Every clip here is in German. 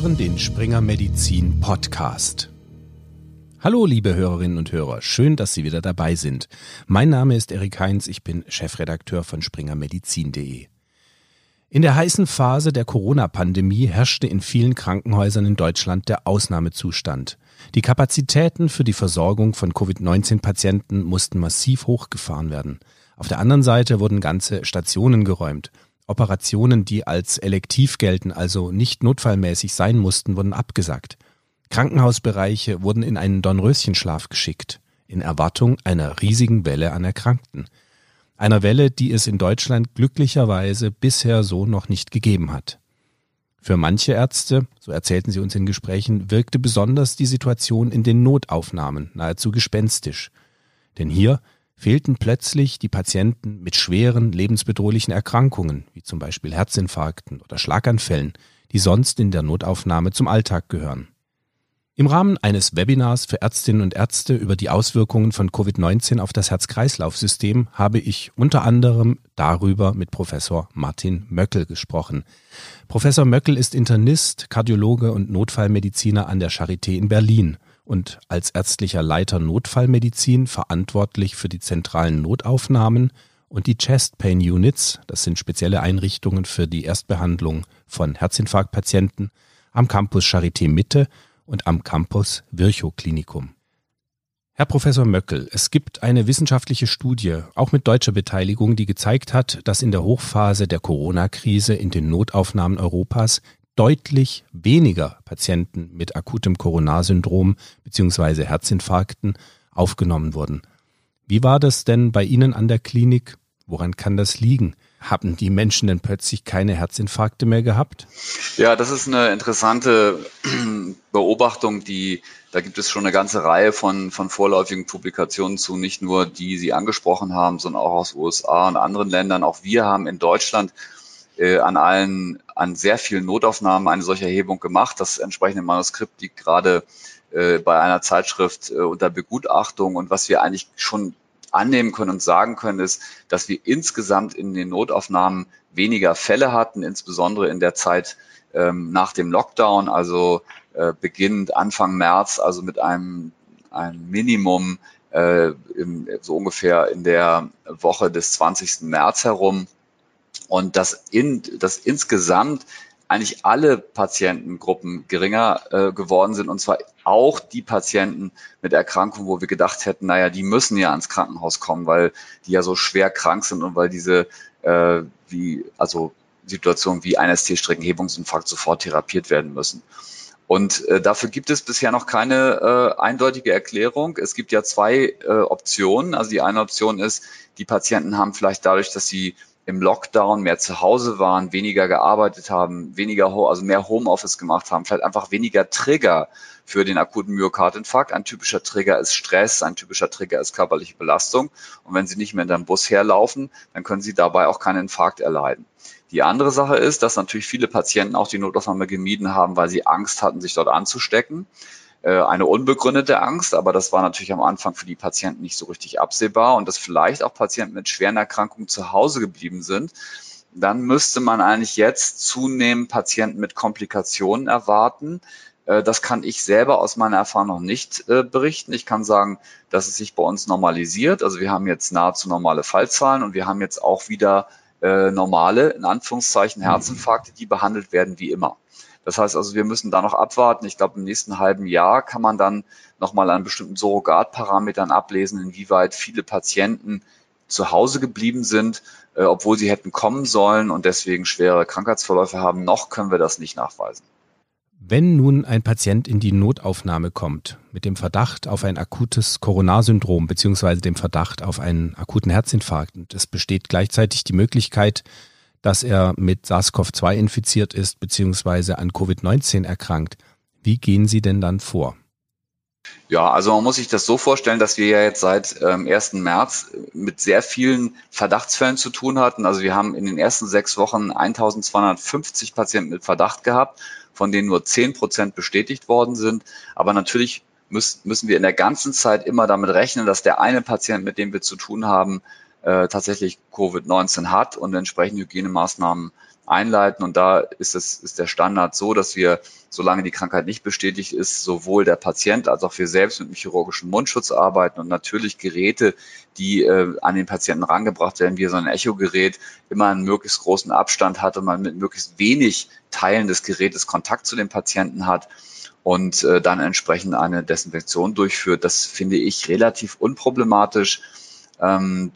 hören den Springer Medizin Podcast. Hallo, liebe Hörerinnen und Hörer, schön, dass Sie wieder dabei sind. Mein Name ist Erik Heinz, ich bin Chefredakteur von springermedizin.de. In der heißen Phase der Corona-Pandemie herrschte in vielen Krankenhäusern in Deutschland der Ausnahmezustand. Die Kapazitäten für die Versorgung von Covid-19-Patienten mussten massiv hochgefahren werden. Auf der anderen Seite wurden ganze Stationen geräumt. Operationen, die als elektiv gelten, also nicht notfallmäßig sein mussten, wurden abgesagt. Krankenhausbereiche wurden in einen Dornröschenschlaf geschickt, in Erwartung einer riesigen Welle an Erkrankten. Einer Welle, die es in Deutschland glücklicherweise bisher so noch nicht gegeben hat. Für manche Ärzte, so erzählten sie uns in Gesprächen, wirkte besonders die Situation in den Notaufnahmen nahezu gespenstisch. Denn hier fehlten plötzlich die Patienten mit schweren, lebensbedrohlichen Erkrankungen, wie zum Beispiel Herzinfarkten oder Schlaganfällen, die sonst in der Notaufnahme zum Alltag gehören. Im Rahmen eines Webinars für Ärztinnen und Ärzte über die Auswirkungen von Covid-19 auf das Herz-Kreislauf-System habe ich unter anderem darüber mit Professor Martin Möckel gesprochen. Professor Möckel ist Internist, Kardiologe und Notfallmediziner an der Charité in Berlin und als ärztlicher Leiter Notfallmedizin verantwortlich für die zentralen Notaufnahmen und die Chest Pain Units, das sind spezielle Einrichtungen für die Erstbehandlung von Herzinfarktpatienten am Campus Charité Mitte und am Campus Virchow Klinikum. Herr Professor Möckel, es gibt eine wissenschaftliche Studie, auch mit deutscher Beteiligung, die gezeigt hat, dass in der Hochphase der Corona-Krise in den Notaufnahmen Europas deutlich weniger Patienten mit akutem Coronarsyndrom bzw. Herzinfarkten aufgenommen wurden. Wie war das denn bei Ihnen an der Klinik? Woran kann das liegen? Haben die Menschen denn plötzlich keine Herzinfarkte mehr gehabt? Ja, das ist eine interessante Beobachtung, die, da gibt es schon eine ganze Reihe von, von vorläufigen Publikationen zu, nicht nur die Sie angesprochen haben, sondern auch aus USA und anderen Ländern. Auch wir haben in Deutschland äh, an allen, an sehr vielen Notaufnahmen eine solche Erhebung gemacht. Das entsprechende Manuskript liegt gerade äh, bei einer Zeitschrift äh, unter Begutachtung und was wir eigentlich schon annehmen können und sagen können, ist, dass wir insgesamt in den Notaufnahmen weniger Fälle hatten, insbesondere in der Zeit ähm, nach dem Lockdown, also äh, beginnend Anfang März, also mit einem, einem Minimum äh, im, so ungefähr in der Woche des 20. März herum und dass, in, dass insgesamt eigentlich alle Patientengruppen geringer äh, geworden sind und zwar auch die Patienten mit Erkrankungen, wo wir gedacht hätten, naja, die müssen ja ans Krankenhaus kommen, weil die ja so schwer krank sind und weil diese äh, wie also Situationen wie ein ST-Streckenhebungsinfarkt sofort therapiert werden müssen. Und äh, dafür gibt es bisher noch keine äh, eindeutige Erklärung. Es gibt ja zwei äh, Optionen. Also die eine Option ist, die Patienten haben vielleicht dadurch, dass sie im Lockdown mehr zu Hause waren, weniger gearbeitet haben, weniger, also mehr Homeoffice gemacht haben, vielleicht einfach weniger Trigger für den akuten Myokardinfarkt. Ein typischer Trigger ist Stress, ein typischer Trigger ist körperliche Belastung. Und wenn Sie nicht mehr in einem Bus herlaufen, dann können Sie dabei auch keinen Infarkt erleiden. Die andere Sache ist, dass natürlich viele Patienten auch die Notaufnahme gemieden haben, weil sie Angst hatten, sich dort anzustecken. Äh, eine unbegründete Angst, aber das war natürlich am Anfang für die Patienten nicht so richtig absehbar und dass vielleicht auch Patienten mit schweren Erkrankungen zu Hause geblieben sind, dann müsste man eigentlich jetzt zunehmend Patienten mit Komplikationen erwarten. Äh, das kann ich selber aus meiner Erfahrung noch nicht äh, berichten. Ich kann sagen, dass es sich bei uns normalisiert. Also wir haben jetzt nahezu normale Fallzahlen und wir haben jetzt auch wieder normale, in Anführungszeichen, Herzinfarkte, die behandelt werden wie immer. Das heißt also, wir müssen da noch abwarten. Ich glaube, im nächsten halben Jahr kann man dann nochmal an bestimmten Surrogatparametern ablesen, inwieweit viele Patienten zu Hause geblieben sind, äh, obwohl sie hätten kommen sollen und deswegen schwere Krankheitsverläufe haben. Noch können wir das nicht nachweisen. Wenn nun ein Patient in die Notaufnahme kommt mit dem Verdacht auf ein akutes Coronarsyndrom beziehungsweise dem Verdacht auf einen akuten Herzinfarkt und es besteht gleichzeitig die Möglichkeit, dass er mit SARS-CoV-2 infiziert ist beziehungsweise an Covid-19 erkrankt. Wie gehen Sie denn dann vor? Ja, also man muss sich das so vorstellen, dass wir ja jetzt seit ähm, 1. März mit sehr vielen Verdachtsfällen zu tun hatten. Also wir haben in den ersten sechs Wochen 1250 Patienten mit Verdacht gehabt, von denen nur 10 Prozent bestätigt worden sind. Aber natürlich müssen, müssen wir in der ganzen Zeit immer damit rechnen, dass der eine Patient, mit dem wir zu tun haben, äh, tatsächlich Covid-19 hat und entsprechende Hygienemaßnahmen einleiten. Und da ist, es, ist der Standard so, dass wir, solange die Krankheit nicht bestätigt ist, sowohl der Patient als auch wir selbst mit dem chirurgischen Mundschutz arbeiten und natürlich Geräte, die äh, an den Patienten rangebracht werden, wie so ein Echogerät, immer einen möglichst großen Abstand hat und man mit möglichst wenig Teilen des Gerätes Kontakt zu dem Patienten hat und äh, dann entsprechend eine Desinfektion durchführt. Das finde ich relativ unproblematisch. Ähm,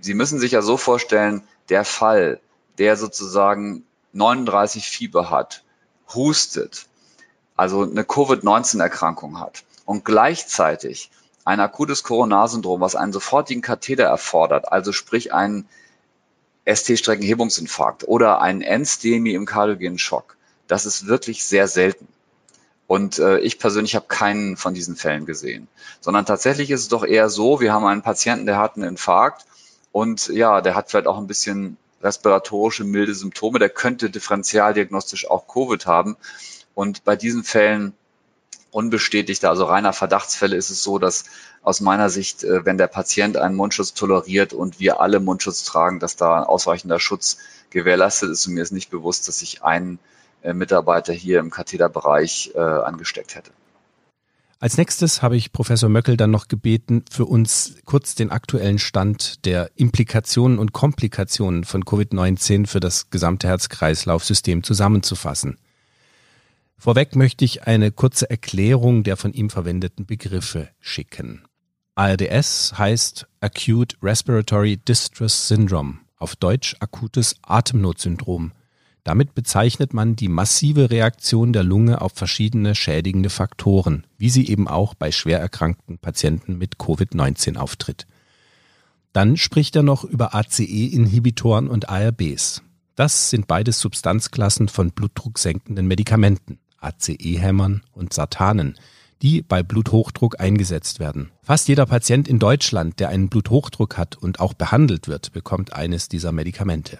Sie müssen sich ja so vorstellen, der Fall, der sozusagen 39 Fieber hat, hustet, also eine Covid-19-Erkrankung hat und gleichzeitig ein akutes Coronarsyndrom, was einen sofortigen Katheter erfordert, also sprich einen ST-Streckenhebungsinfarkt oder einen NSTEMI im kardiogenen Schock, das ist wirklich sehr selten. Und äh, ich persönlich habe keinen von diesen Fällen gesehen, sondern tatsächlich ist es doch eher so, wir haben einen Patienten, der hat einen Infarkt und ja, der hat vielleicht auch ein bisschen respiratorische milde Symptome, der könnte differentialdiagnostisch auch Covid haben. Und bei diesen Fällen unbestätigter, also reiner Verdachtsfälle ist es so, dass aus meiner Sicht, äh, wenn der Patient einen Mundschutz toleriert und wir alle Mundschutz tragen, dass da ausreichender Schutz gewährleistet ist. Und mir ist nicht bewusst, dass ich einen äh, Mitarbeiter hier im Katheterbereich äh, angesteckt hätte. Als nächstes habe ich Professor Möckel dann noch gebeten, für uns kurz den aktuellen Stand der Implikationen und Komplikationen von Covid-19 für das gesamte Herz-Kreislauf-System zusammenzufassen. Vorweg möchte ich eine kurze Erklärung der von ihm verwendeten Begriffe schicken. ARDS heißt Acute Respiratory Distress Syndrome, auf Deutsch akutes Atemnotsyndrom. Damit bezeichnet man die massive Reaktion der Lunge auf verschiedene schädigende Faktoren, wie sie eben auch bei schwer erkrankten Patienten mit Covid-19 auftritt. Dann spricht er noch über ACE-Inhibitoren und ARBs. Das sind beides Substanzklassen von blutdrucksenkenden Medikamenten, ACE-Hämmern und Satanen, die bei Bluthochdruck eingesetzt werden. Fast jeder Patient in Deutschland, der einen Bluthochdruck hat und auch behandelt wird, bekommt eines dieser Medikamente.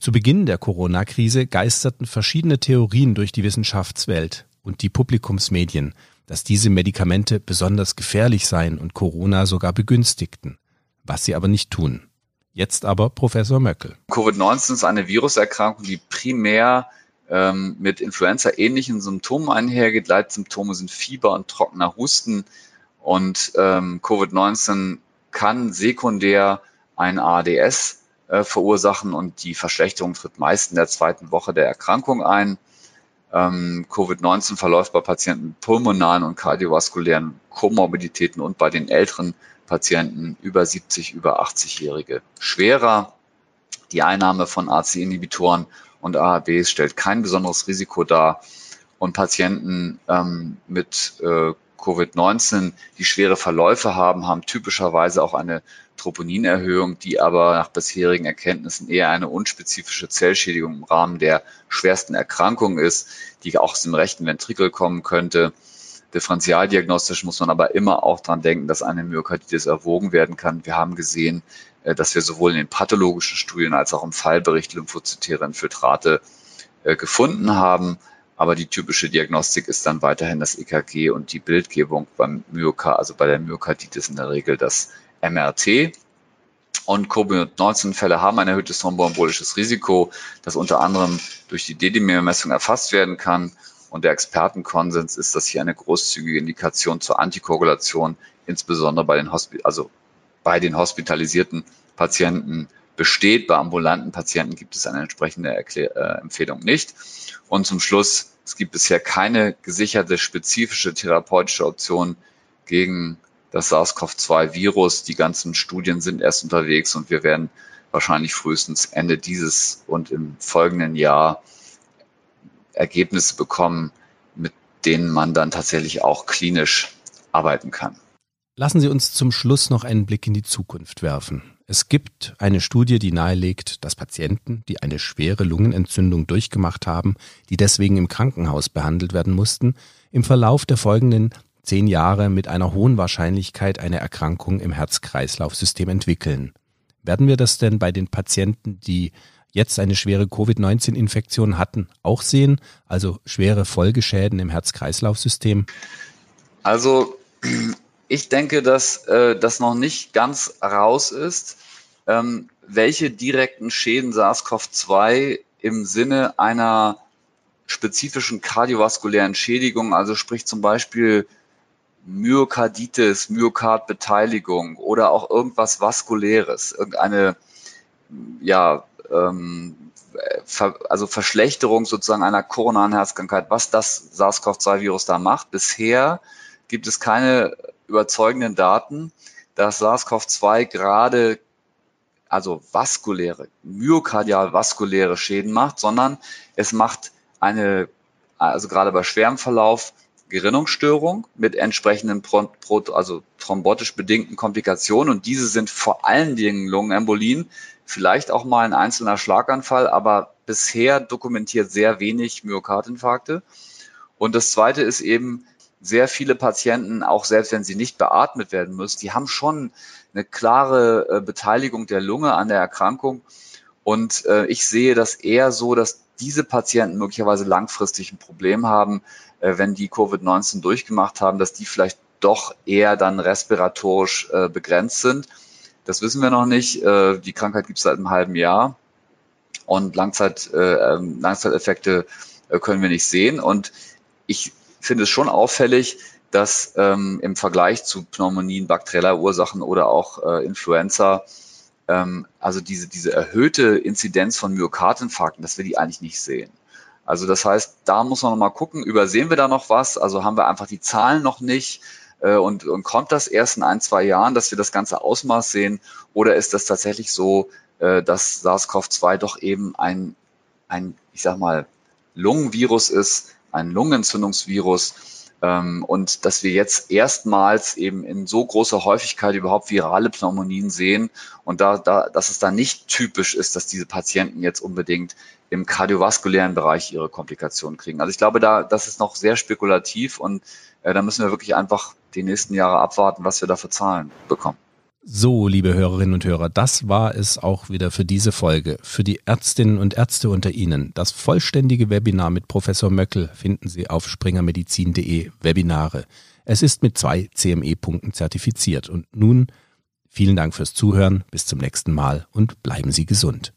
Zu Beginn der Corona-Krise geisterten verschiedene Theorien durch die Wissenschaftswelt und die Publikumsmedien, dass diese Medikamente besonders gefährlich seien und Corona sogar begünstigten, was sie aber nicht tun. Jetzt aber Professor Möckel. Covid-19 ist eine Viruserkrankung, die primär ähm, mit Influenza-ähnlichen Symptomen einhergeht. Leitsymptome sind Fieber und trockener Husten. Und ähm, Covid-19 kann sekundär ein ADS äh, verursachen und die Verschlechterung tritt meist in der zweiten Woche der Erkrankung ein. Ähm, Covid-19 verläuft bei Patienten mit pulmonalen und kardiovaskulären Komorbiditäten und bei den älteren Patienten über 70, über 80-Jährige schwerer. Die Einnahme von AC-Inhibitoren und AHBs stellt kein besonderes Risiko dar. Und Patienten ähm, mit äh, Covid-19, die schwere Verläufe haben, haben typischerweise auch eine Troponinerhöhung, die aber nach bisherigen Erkenntnissen eher eine unspezifische Zellschädigung im Rahmen der schwersten Erkrankung ist, die auch aus dem rechten Ventrikel kommen könnte. Differentialdiagnostisch muss man aber immer auch dran denken, dass eine Myokarditis erwogen werden kann. Wir haben gesehen, äh, dass wir sowohl in den pathologischen Studien als auch im Fallbericht lymphozytäre Infiltrate äh, gefunden haben. Aber die typische Diagnostik ist dann weiterhin das EKG und die Bildgebung beim Myokard, also bei der Myokarditis in der Regel das MRT. Und Covid-19-Fälle haben ein erhöhtes thromboembolisches Risiko, das unter anderem durch die D-Dimer-Messung erfasst werden kann. Und der Expertenkonsens ist, dass hier eine großzügige Indikation zur Antikoagulation, insbesondere bei den, Hospi also bei den hospitalisierten Patienten besteht. Bei ambulanten Patienten gibt es eine entsprechende Erklär äh, Empfehlung nicht. Und zum Schluss, es gibt bisher keine gesicherte spezifische therapeutische Option gegen das SARS-CoV-2-Virus. Die ganzen Studien sind erst unterwegs und wir werden wahrscheinlich frühestens Ende dieses und im folgenden Jahr Ergebnisse bekommen, mit denen man dann tatsächlich auch klinisch arbeiten kann. Lassen Sie uns zum Schluss noch einen Blick in die Zukunft werfen. Es gibt eine Studie, die nahelegt, dass Patienten, die eine schwere Lungenentzündung durchgemacht haben, die deswegen im Krankenhaus behandelt werden mussten, im Verlauf der folgenden zehn Jahre mit einer hohen Wahrscheinlichkeit eine Erkrankung im Herz-Kreislauf-System entwickeln. Werden wir das denn bei den Patienten, die jetzt eine schwere Covid-19-Infektion hatten, auch sehen? Also schwere Folgeschäden im Herz-Kreislauf-System? Also ich denke, dass äh, das noch nicht ganz raus ist, ähm, welche direkten Schäden SARS-CoV-2 im Sinne einer spezifischen kardiovaskulären Schädigung, also sprich zum Beispiel Myokarditis, Myokardbeteiligung oder auch irgendwas Vaskuläres, irgendeine ja, ähm, also Verschlechterung sozusagen einer koronaren Herzkrankheit, was das SARS-CoV-2-Virus da macht. Bisher gibt es keine überzeugenden Daten, dass SARS-CoV-2 gerade also vaskuläre, myokardial-vaskuläre Schäden macht, sondern es macht eine, also gerade bei schwerem Verlauf, Gerinnungsstörung mit entsprechenden also thrombotisch bedingten Komplikationen und diese sind vor allen Dingen Lungenembolien, vielleicht auch mal ein einzelner Schlaganfall, aber bisher dokumentiert sehr wenig Myokardinfarkte. Und das zweite ist eben, sehr viele Patienten, auch selbst wenn sie nicht beatmet werden müssen, die haben schon eine klare äh, Beteiligung der Lunge an der Erkrankung. Und äh, ich sehe das eher so, dass diese Patienten möglicherweise langfristig ein Problem haben, äh, wenn die Covid-19 durchgemacht haben, dass die vielleicht doch eher dann respiratorisch begrenzt sind. Das wissen wir noch nicht. Die Krankheit gibt es seit einem halben Jahr und Langzeit, äh, ähm, Langzeiteffekte können wir nicht sehen. Und ich finde es schon auffällig, dass ähm, im Vergleich zu Pneumonien, bakterieller Ursachen oder auch äh, Influenza ähm, also diese, diese erhöhte Inzidenz von Myokardinfarkten, dass wir die eigentlich nicht sehen. Also das heißt, da muss man noch mal gucken, übersehen wir da noch was? Also haben wir einfach die Zahlen noch nicht? Äh, und, und kommt das erst in ein, zwei Jahren, dass wir das ganze Ausmaß sehen? Oder ist das tatsächlich so, äh, dass SARS-CoV-2 doch eben ein, ein, ich sag mal, Lungenvirus ist, ein Lungenentzündungsvirus, ähm, und dass wir jetzt erstmals eben in so großer Häufigkeit überhaupt virale Pneumonien sehen und da, da, dass es da nicht typisch ist, dass diese Patienten jetzt unbedingt im kardiovaskulären Bereich ihre Komplikationen kriegen. Also ich glaube, da das ist noch sehr spekulativ und äh, da müssen wir wirklich einfach die nächsten Jahre abwarten, was wir da für Zahlen bekommen. So, liebe Hörerinnen und Hörer, das war es auch wieder für diese Folge. Für die Ärztinnen und Ärzte unter Ihnen. Das vollständige Webinar mit Professor Möckel finden Sie auf springermedizin.de Webinare. Es ist mit zwei CME-Punkten zertifiziert. Und nun vielen Dank fürs Zuhören. Bis zum nächsten Mal und bleiben Sie gesund.